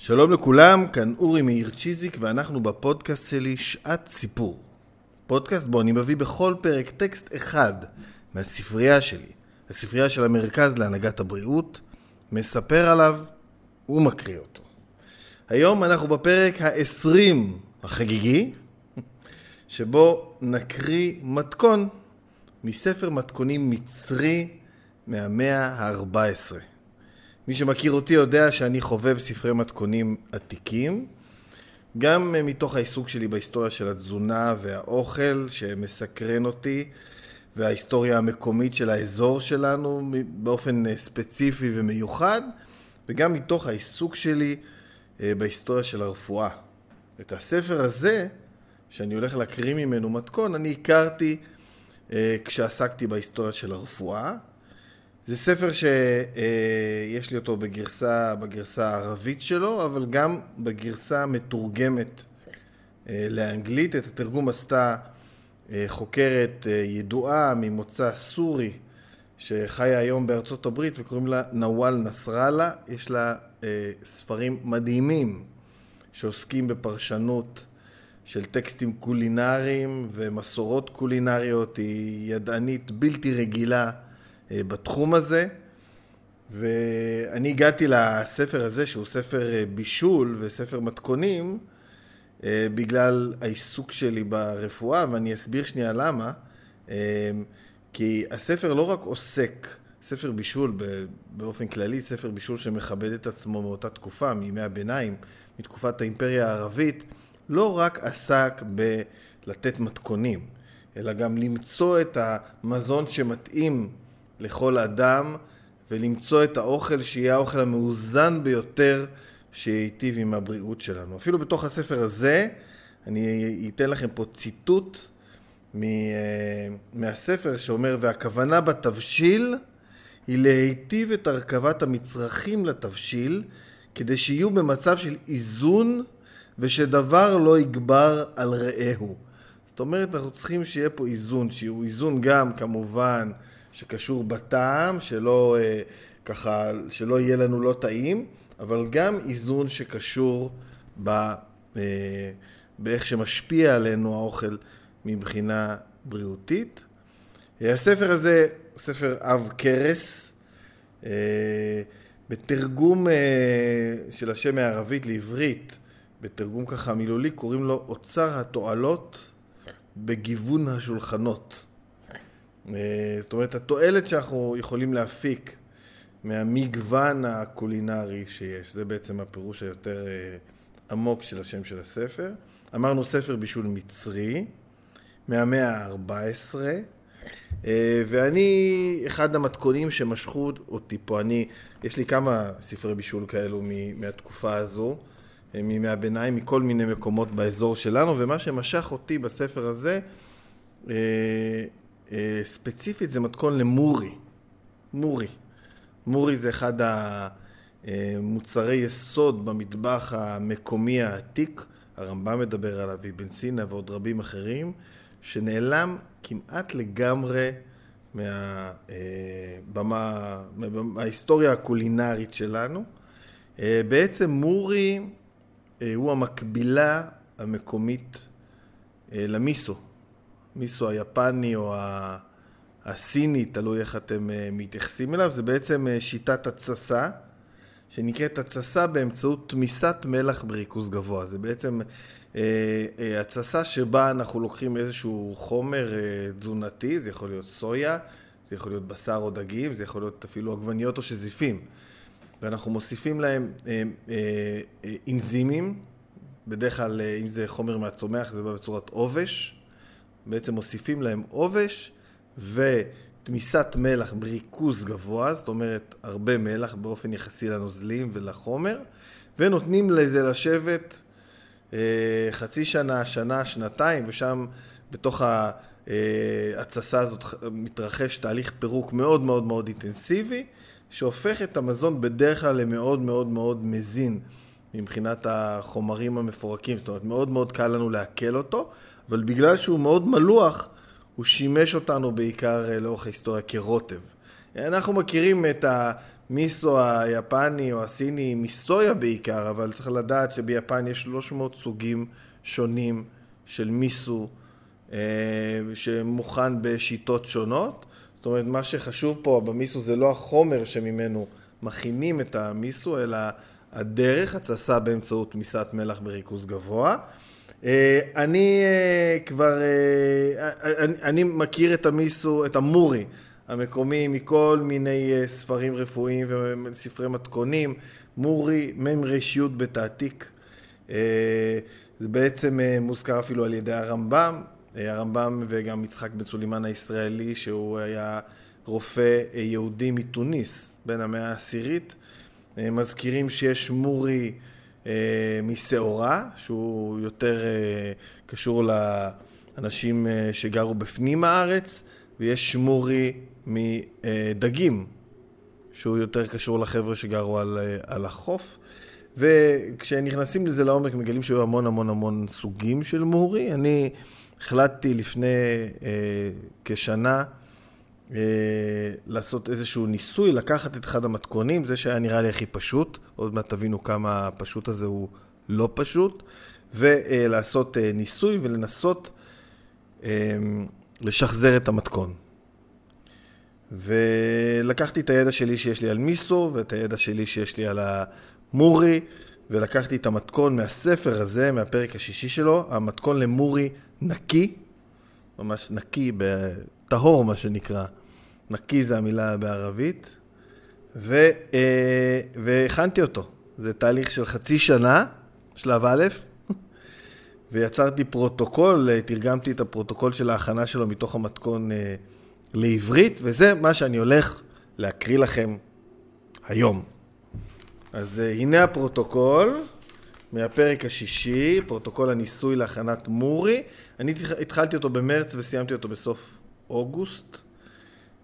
שלום לכולם, כאן אורי מאיר צ'יזיק ואנחנו בפודקאסט שלי שעת סיפור. פודקאסט בו אני מביא בכל פרק טקסט אחד מהספרייה שלי, הספרייה של המרכז להנהגת הבריאות, מספר עליו ומקריא אותו. היום אנחנו בפרק ה-20 החגיגי, שבו נקריא מתכון מספר מתכונים מצרי מהמאה ה-14. מי שמכיר אותי יודע שאני חובב ספרי מתכונים עתיקים, גם מתוך העיסוק שלי בהיסטוריה של התזונה והאוכל שמסקרן אותי, וההיסטוריה המקומית של האזור שלנו באופן ספציפי ומיוחד, וגם מתוך העיסוק שלי אה, בהיסטוריה של הרפואה. את הספר הזה, שאני הולך להקריא ממנו מתכון, אני הכרתי אה, כשעסקתי בהיסטוריה של הרפואה. זה ספר שיש לי אותו בגרסה, בגרסה הערבית שלו, אבל גם בגרסה המתורגמת אה, לאנגלית. את התרגום עשתה אה, חוקרת אה, ידועה ממוצא סורי, שחיה היום בארצות הברית וקוראים לה נוואל נסראללה. יש לה ספרים מדהימים שעוסקים בפרשנות של טקסטים קולינריים ומסורות קולינריות. היא ידענית בלתי רגילה. אה, בתחום הזה. ואני הגעתי לספר הזה, שהוא ספר אה, בישול וספר מתכונים, אה, בגלל העיסוק שלי ברפואה, ואני אסביר שנייה למה. כי הספר לא רק עוסק, ספר בישול באופן כללי, ספר בישול שמכבד את עצמו מאותה תקופה, מימי הביניים, מתקופת האימפריה הערבית, לא רק עסק בלתת מתכונים, אלא גם למצוא את המזון שמתאים לכל אדם ולמצוא את האוכל שיהיה האוכל המאוזן ביותר שייטיב עם הבריאות שלנו. אפילו בתוך הספר הזה, אני אתן לכם פה ציטוט אה, מהספר שאומר, והכוונה בתבשיל היא להיטיב את הרכבת המצרכים לתבשיל כדי שיהיו במצב של איזון ושדבר לא יגבר על רעהו. זאת אומרת, אנחנו צריכים שיהיה פה איזון, שיהיו איזון גם כמובן שקשור בטעם, שלא אה, ככה, שלא יהיה לנו לא טעים, אבל גם איזון שקשור ב, אה, באיך שמשפיע עלינו האוכל מבחינה בריאותית. הספר הזה, ספר עב כרס, אה, בתרגום של השם מערבית לעברית, בתרגום ככה מילולי, קוראים לו אוצר התועלות בגיוון השולחנות. אה, זאת אומרת, התועלת שאנחנו יכולים להפיק מהמגוון הקולינרי שיש, זה בעצם הפירוש היותר אה, עמוק של השם של הספר. אמרנו ספר בישול מצרי, מהמאה ה-14, אה, ואני אחד המתכונים שמשכו אותי פה, אני, יש לי כמה ספרי בישול כאלו מהתקופה הזו, מימי הביניים, מכל מיני מקומות באזור שלנו, ומה שמשך אותי בספר הזה, ספציפית זה מתכון למורי. מורי. מורי זה אחד המוצרי יסוד במטבח המקומי העתיק, הרמב"ם מדבר עליו, אבן סינא ועוד רבים אחרים, שנעלם כמעט לגמרי מה, אה, מההיסטוריה הקולינרית שלנו. אה, בעצם מורי הוא המקבילה המקומית למיסו. מיסו היפני או הסיני, תלוי איך אתם אה, מתייחסים אליו, זה בעצם אה, שיטת התססה, שנקראת התססה באמצעות תמיסת מלח בריכוז גבוה. זה בעצם אה, התססה שבה אנחנו לוקחים איזשהו חומר תזונתי, זה יכול להיות סויה, זה יכול להיות בשר או דגים, זה יכול להיות אפילו עגבניות או שזיפים. ואנחנו מוסיפים להם אנזימים, בדרך כלל אם זה חומר מהצומח זה בא בצורת עובש, בעצם מוסיפים להם עובש ותמיסת מלח בריכוז גבוה, זאת אומרת הרבה מלח באופן יחסי לנוזלים ולחומר, ונותנים לזה לשבת אה, חצי שנה, שנה, שנתיים, ושם בתוך ההתססה אה, הזאת מתרחש תהליך פירוק מאוד מאוד מאוד אינטנסיבי, שהופך את המזון בדרך כלל למאוד מאוד מאוד מזין מבחינת החומרים המפורקים, זאת אומרת מאוד מאוד קל לנו לעכל אותו. אבל בגלל שהוא מאוד מלוח, הוא שימש אותנו בעיקר אה, לאורך ההיסטוריה כרוטב. אנחנו מכירים את המיסו היפני או הסיני מסויה בעיקר, אבל צריך לדעת שביפן יש 300 סוגים שונים של מיסו אה, שמוכן בשיטות שונות. זאת אומרת, מה שחשוב פה במיסו זה לא החומר שממנו מכינים את המיסו, אלא הדרך, התססה באמצעות תמיסת מלח בריכוז גבוה. אה, אני אה, כבר, אני מכיר את המיסו, את המורי המקומי מכל מיני ספרים רפואיים וספרי מתכונים. מורי מ"ם ר"י בתעתיק. זה בעצם מוזכר אפילו על ידי הרמב"ם. אה, הרמב"ם וגם יצחק בן סולימן הישראלי, שהוא היה רופא אה, יהודי מתוניס בין המאה העשירית. אה, מזכירים שיש מורי משעורה, שהוא יותר קשור לאנשים שגרו בפנים הארץ, ויש מורי מדגים, שהוא יותר קשור לחבר'ה שגרו על, על החוף. וכשנכנסים לזה לעומק מגלים שהיו המון המון המון סוגים של מורי. אני החלטתי לפני אה, כשנה אה, לעשות איזשהו ניסוי, לקחת את אחד המתכונים, זה שהיה נראה לי הכי פשוט, עוד מעט תבינו כמה הפשוט הזה הוא לא פשוט, ולעשות אה, ניסוי ולנסות אה, לשחזר את המתכון. ולקחתי את הידע שלי שיש לי על מיסו, ואת הידע שלי שיש לי על המורי, ולקחתי את המתכון מהספר הזה, מהפרק השישי שלו, המתכון למורי נקי, ממש נקי, טהור מה שנקרא. נקי זה המילה בערבית. ו, אה, והכנתי אותו. זה תהליך של חצי שנה, שלב א', ויצרתי פרוטוקול, אה, תרגמתי את הפרוטוקול של ההכנה שלו מתוך המתכון אה, לעברית, וזה מה שאני הולך להקריא לכם היום. אז הנה הפרוטוקול מהפרק השישי, פרוטוקול הניסוי להכנת מורי. אני התחלתי אותו במרץ וסיימתי אותו בסוף אוגוסט.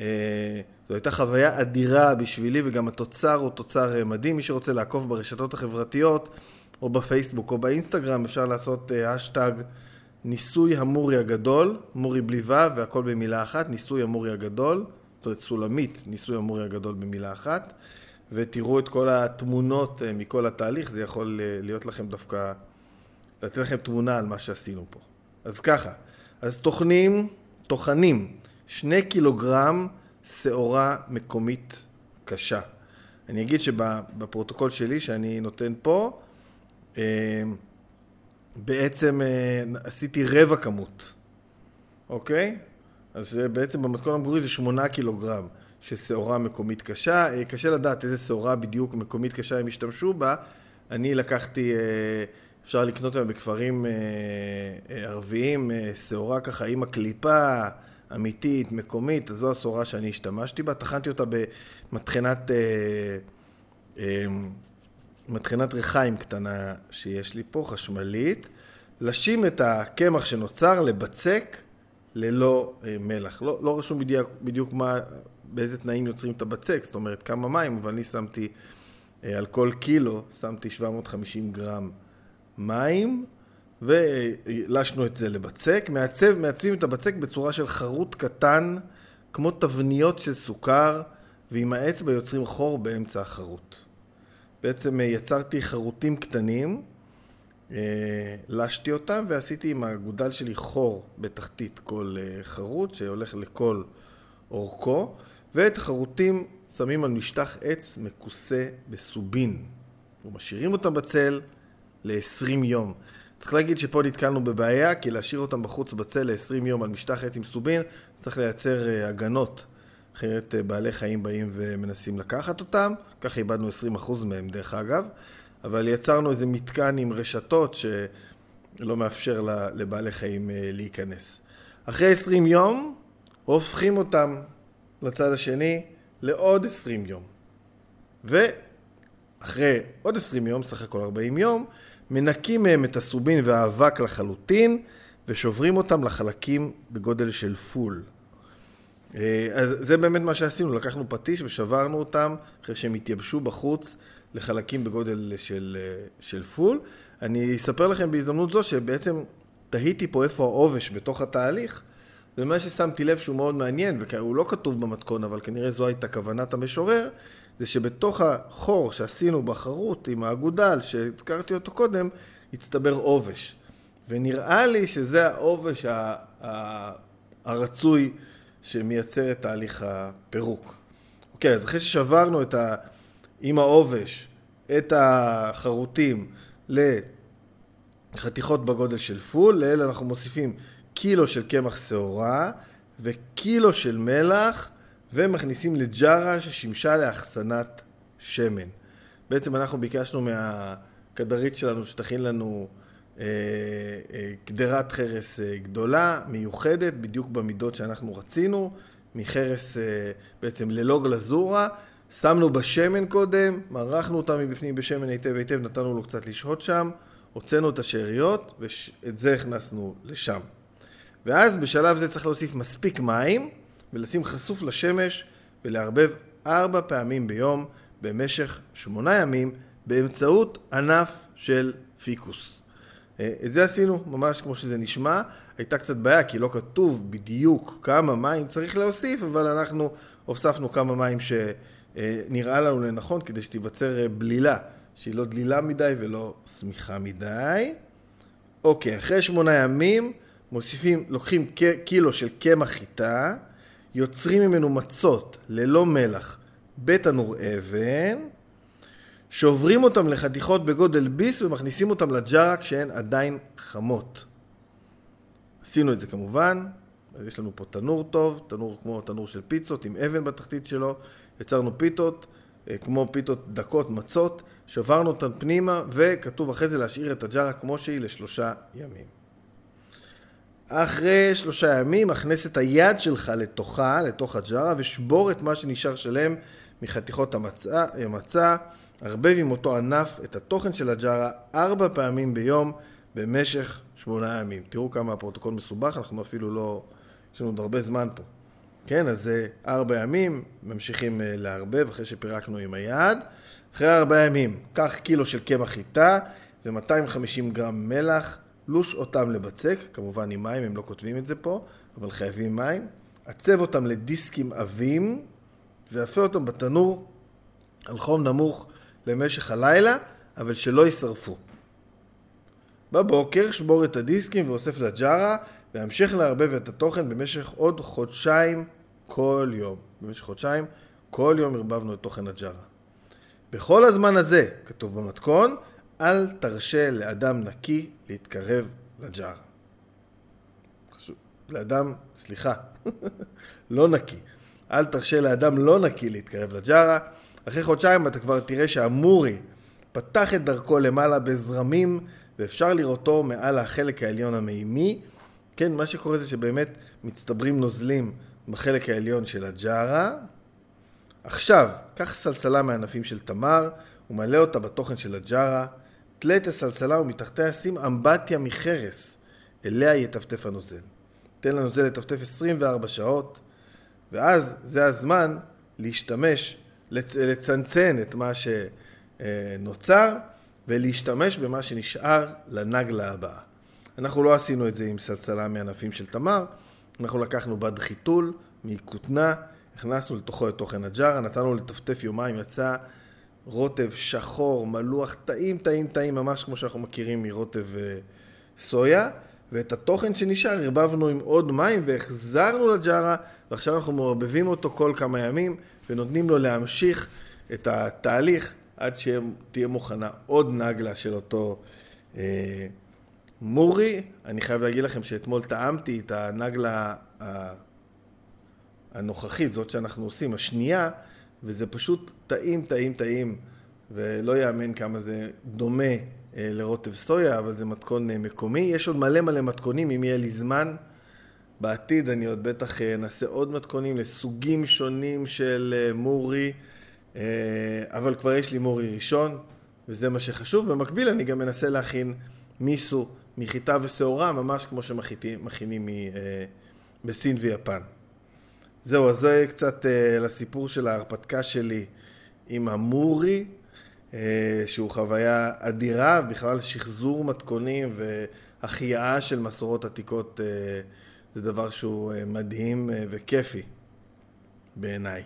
אה, זו הייתה חוויה אדירה בשבילי, וגם התוצר הוא תוצר אה, מדהים. מי שרוצה לעקוב ברשתות החברתיות, או בפייסבוק או באינסטגרם, אפשר לעשות אשטג אה, ניסוי המורי הגדול, מורי בלי ו' והכל במילה אחת, ניסוי המורי הגדול, זאת אומרת סולמית, ניסוי המורי הגדול במילה אחת, ותראו את כל התמונות מכל התהליך, זה יכול להיות לכם דווקא, לתת לכם תמונה על מה שעשינו פה. אז ככה, אז טוחנים, טוחנים, שני קילוגרם שעורה מקומית קשה. אני אגיד שבפרוטוקול שלי שאני נותן פה, אה, בעצם אה, עשיתי רבע כמות, אוקיי? אז בעצם במתכון המגורי זה שמונה קילוגרם של שעורה מקומית קשה. אה, קשה לדעת איזה שעורה בדיוק מקומית קשה הם השתמשו בה. אני לקחתי... אפשר לקנות היום בכפרים אה, אה, ערביים אה, שעורה ככה עם הקליפה אמיתית, מקומית, זו השעורה שאני השתמשתי בה. טחנתי אותה במטחנת מטחנת ריחיים קטנה שיש לי פה, חשמלית. לשים את הקמח שנוצר, לבצק ללא מלח. לא, לא רשום בדיוק, בדיוק מה, באיזה תנאים יוצרים את הבצק, זאת אומרת כמה מים, אבל אני שמתי על כל קילו, שמתי 750 גרם מים, והלשנו את זה לבצק. מעצב, מעצבים את הבצק בצורה של חרוט קטן, כמו תבניות של סוכר, ועם האצבע יוצרים חור באמצע החרוט. בעצם אה, יצרתי חרוטים קטנים, אה, לשתי אותם ועשיתי עם הגודל שלי חור בתחתית כל אה, חרוט שהולך לכל אורכו, ואת החרוטים שמים על משטח עץ מכוסה בסובין. ומשאירים אותם בצל ל-20 יום. צריך להגיד שפה נתקלנו בבעיה, כי להשאיר אותם בחוץ בצל ל-20 יום על משטח עץ עם סובין, צריך לייצר אה, הגנות, אחרת אה, בעלי חיים באים ומנסים לקחת אותם, ככה איבדנו 20% מהם דרך אגב, אבל יצרנו איזה מתקן עם רשתות שלא מאפשר לבעלי חיים אה, להיכנס. אחרי 20 יום, הופכים אותם לצד השני לעוד 20 יום. ואחרי עוד 20 יום, סך הכל 40 יום, מנקים מהם את הסובין והאבק לחלוטין ושוברים אותם לחלקים בגודל של פול. אה, אז זה באמת מה שעשינו, לקחנו פטיש ושברנו אותם אחרי שהם התייבשו בחוץ לחלקים בגודל של, אה, של פול. אני אספר לכם בהזדמנות זו שבעצם תהיתי פה איפה העובש בתוך התהליך, ומה ששמתי לב שהוא מאוד מעניין, והוא לא כתוב במתכון, אבל כנראה זו הייתה כוונת המשורר, זה שבתוך החור שעשינו בחרוט עם האגודל, שהזכרתי אותו קודם, הצטבר עובש. ונראה לי שזה העובש הרצוי שמייצר את תהליך הפירוק. אוקיי, אז אחרי ששברנו את ה... עם העובש את החרוטים לחתיכות בגודל של פול, לאלה אנחנו מוסיפים קילו של קמח שעורה וקילו של מלח ומכניסים לג'ארה ששימשה לאחסנת שמן. בעצם אנחנו ביקשנו מהכדרית שלנו שתכין לנו אה, אה, חרס אה, גדולה, מיוחדת, בדיוק במידות שאנחנו רצינו, מחרס בעצם ללא גלזורה. שמנו בשמן קודם, מרחנו אותה מבפנים בשמן היטב היטב, נתנו לו קצת לשהות שם, הוצאנו את השאריות ואת זה הכנסנו לשם. ואז בשלב זה צריך להוסיף מספיק מים ולשים חשוף לשמש ולערבב ארבע פעמים ביום במשך שמונה ימים באמצעות ענף של פיקוס. אה, את זה עשינו ממש כמו שזה נשמע. הייתה קצת בעיה כי לא כתוב בדיוק כמה מים צריך להוסיף, אבל אנחנו הוספנו כמה מים שנראה לנו לנכון כדי שתיווצר אה, בלילה, שהיא לא דלילה מדי ולא שמיכה מדי. אוקיי, אחרי שמונה ימים מוסיפים, לוקחים קילו של קמח חיטה, יוצרים ממנו מצות ללא מלח בתנור אבן, שוברים אותם לחתיכות בגודל ביס ומכניסים אותם לג'ארה כשהן עדיין חמות. עשינו את זה כמובן, אז יש לנו פה תנור טוב, תנור כמו תנור של פיצות עם אבן בתחתית שלו, יצרנו פיתות, אה, כמו פיתות דקות מצות, שברנו אותן פנימה וכתוב אחרי זה להשאיר את הג'ארה כמו שהיא לשלושה ימים. אחרי שלושה ימים, הכנס את היד שלך לתוכה, לתוך הג'ארה, ושבור את מה שנשאר שלם מחתיכות המצה, ערבב עם אותו ענף את התוכן של הג'ארה ארבע פעמים ביום במשך שמונה ימים. תראו כמה הפרוטוקול מסובך, אנחנו אפילו לא... יש לנו עוד הרבה זמן פה. כן, אז זה ארבע ימים, ממשיכים אה, לערבב אחרי שפירקנו עם היד. אחרי ארבע ימים, קח קילו של קמח חיטה ו-250 גרם מלח, לוש אותם לבצק, כמובן עם מים, הם לא כותבים את זה פה, אבל חייבים מים. עצב אותם לדיסקים עבים, ואפה אותם בתנור על חום נמוך למשך הלילה, אבל שלא יישרפו. בבוקר שבור את הדיסקים ואוסף לג'ארה, והמשך לערבב את התוכן במשך עוד חודשיים כל יום. במשך חודשיים כל יום ערבבנו את תוכן הג'ארה. בכל הזמן הזה, כתוב במתכון, אל תרשה לאדם נקי להתקרב לג'ארה. לאדם, סליחה, לא נקי. אל תרשה לאדם לא נקי להתקרב לג'ארה. אחרי חודשיים אתה כבר תראה שהמורי פתח את דרכו למעלה בזרמים ואפשר לראותו מעל החלק העליון המימי. כן, מה שקורה זה שבאמת מצטברים נוזלים בחלק העליון של הג'ארה. עכשיו, קח סלסלה מענפים של תמר ומלא אותה בתוכן של הג'ארה. תלה את הסלסלה ומתחתיה שים אמבטיה מחרס, אליה יטפטף הנוזל. תן לנוזל לטפטף 24 שעות, ואז זה הזמן להשתמש לצ... לצנצן את מה שנוצר ולהשתמש במה שנשאר לנגלה הבאה. אנחנו לא עשינו את זה עם סלסלה מענפים של תמר, אנחנו לקחנו בד חיתול מכותנה, הכנסנו לתוכו את תוכן הג'ארה, נתנו לטפטף יומיים, יצא רוטב שחור, מלוח, טעים, טעים, טעים, ממש כמו שאנחנו מכירים מרוטב אה, סויה. ואת התוכן שנשאר ערבבנו עם עוד מים והחזרנו לג'ארה ועכשיו אנחנו מערבבים אותו כל כמה ימים ונותנים לו להמשיך את התהליך עד שתהיה מוכנה עוד נגלה של אותו אה, מורי. אני חייב להגיד לכם שאתמול טעמתי את הנגלה הנוכחית, זאת שאנחנו עושים, השנייה, וזה פשוט טעים, טעים, טעים, ולא יאמן כמה זה דומה אה, לרוטב סויה, אבל זה מתכון אה, מקומי. יש עוד מלא מלא מתכונים, אם יהיה לי זמן. בעתיד אני עוד בטח אנסה עוד מתכונים לסוגים שונים של אה, מורי, אבל כבר יש לי מורי ראשון, וזה מה שחשוב. במקביל אני גם מנסה להכין מיסו מחיטה ושעורה, ממש כמו שמכינים בסין ויפן. זהו, אז זה קצת לסיפור של ההרפתקה שלי עם המורי, שהוא חוויה אדירה, בכלל שחזור מתכונים והחייאה של מסורות עתיקות זה דבר שהוא אה, מדהים אה, וכיפי בעיניי.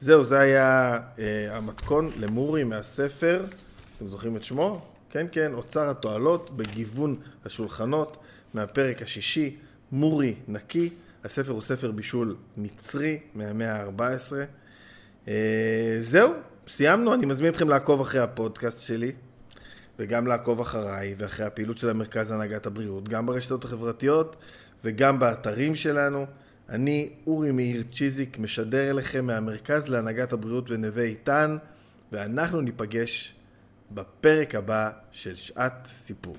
זהו, זה היה אה, המתכון למורי מהספר, אתם זוכרים את שמו? כן, כן, אוצר התועלות בגיוון השולחנות מהפרק השישי, מורי נקי. הספר הוא ספר בישול מצרי מהמאה ה-14. אה, זהו, סיימנו, אני מזמין אתכם לעקוב אחרי הפודקאסט שלי. וגם לעקוב אחריי ואחרי הפעילות של המרכז להנהגת הבריאות, גם ברשתות החברתיות וגם באתרים שלנו. אני אורי מאיר צ'יזיק, משדר אליכם מהמרכז להנהגת הבריאות ונווה איתן, ואנחנו ניפגש בפרק הבא של שעת סיפור.